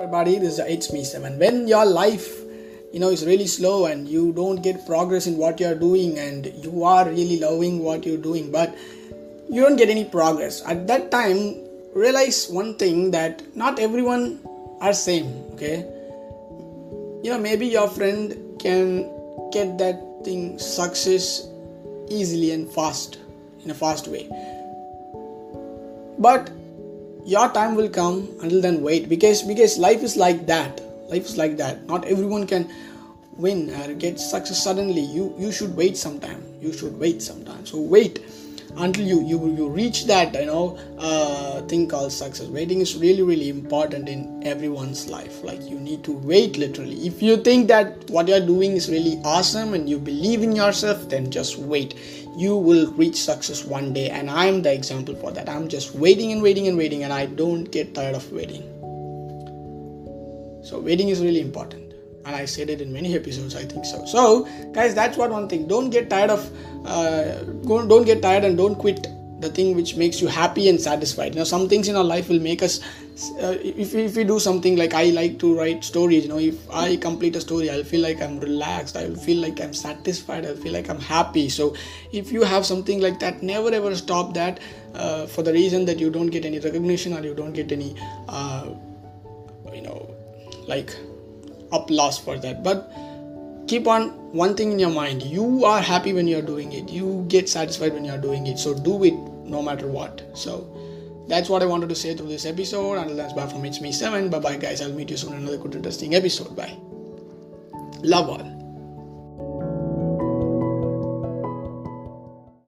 everybody, this is Me 7. When your life you know is really slow and you don't get progress in what you're doing and you are really loving what you're doing, but you don't get any progress. At that time, realize one thing that not everyone are same, okay? You know, maybe your friend can get that thing success easily and fast in a fast way. But your time will come until then wait. Because because life is like that. Life is like that. Not everyone can win or get success suddenly. You you should wait sometime. You should wait sometime. So wait until you you, you reach that you know uh, thing called success. Waiting is really really important in everyone's life. Like you need to wait literally. If you think that what you're doing is really awesome and you believe in yourself then just wait. You will reach success one day and i'm the example for that. I'm just waiting and waiting and waiting and i don't get tired of waiting. So waiting is really important. And i said it in many episodes i think so. So guys that's what one thing. Don't get tired of uh, don't get tired and don't quit the thing which makes you happy and satisfied. You know some things in our life will make us uh, if, if we do something like i like to write stories you know if i complete a story i'll feel like i'm relaxed i'll feel like i'm satisfied i'll feel like i'm happy. So if you have something like that never ever stop that uh, for the reason that you don't get any recognition or you don't get any uh, you know like applause for that. But keep on one thing in your mind. You are happy when you're doing it. You get satisfied when you're doing it. So do it no matter what. So that's what i wanted to say through this episode until that's bye from it's me 7 bye bye guys. I'll meet you soon in another good interesting episode. Bye. Love all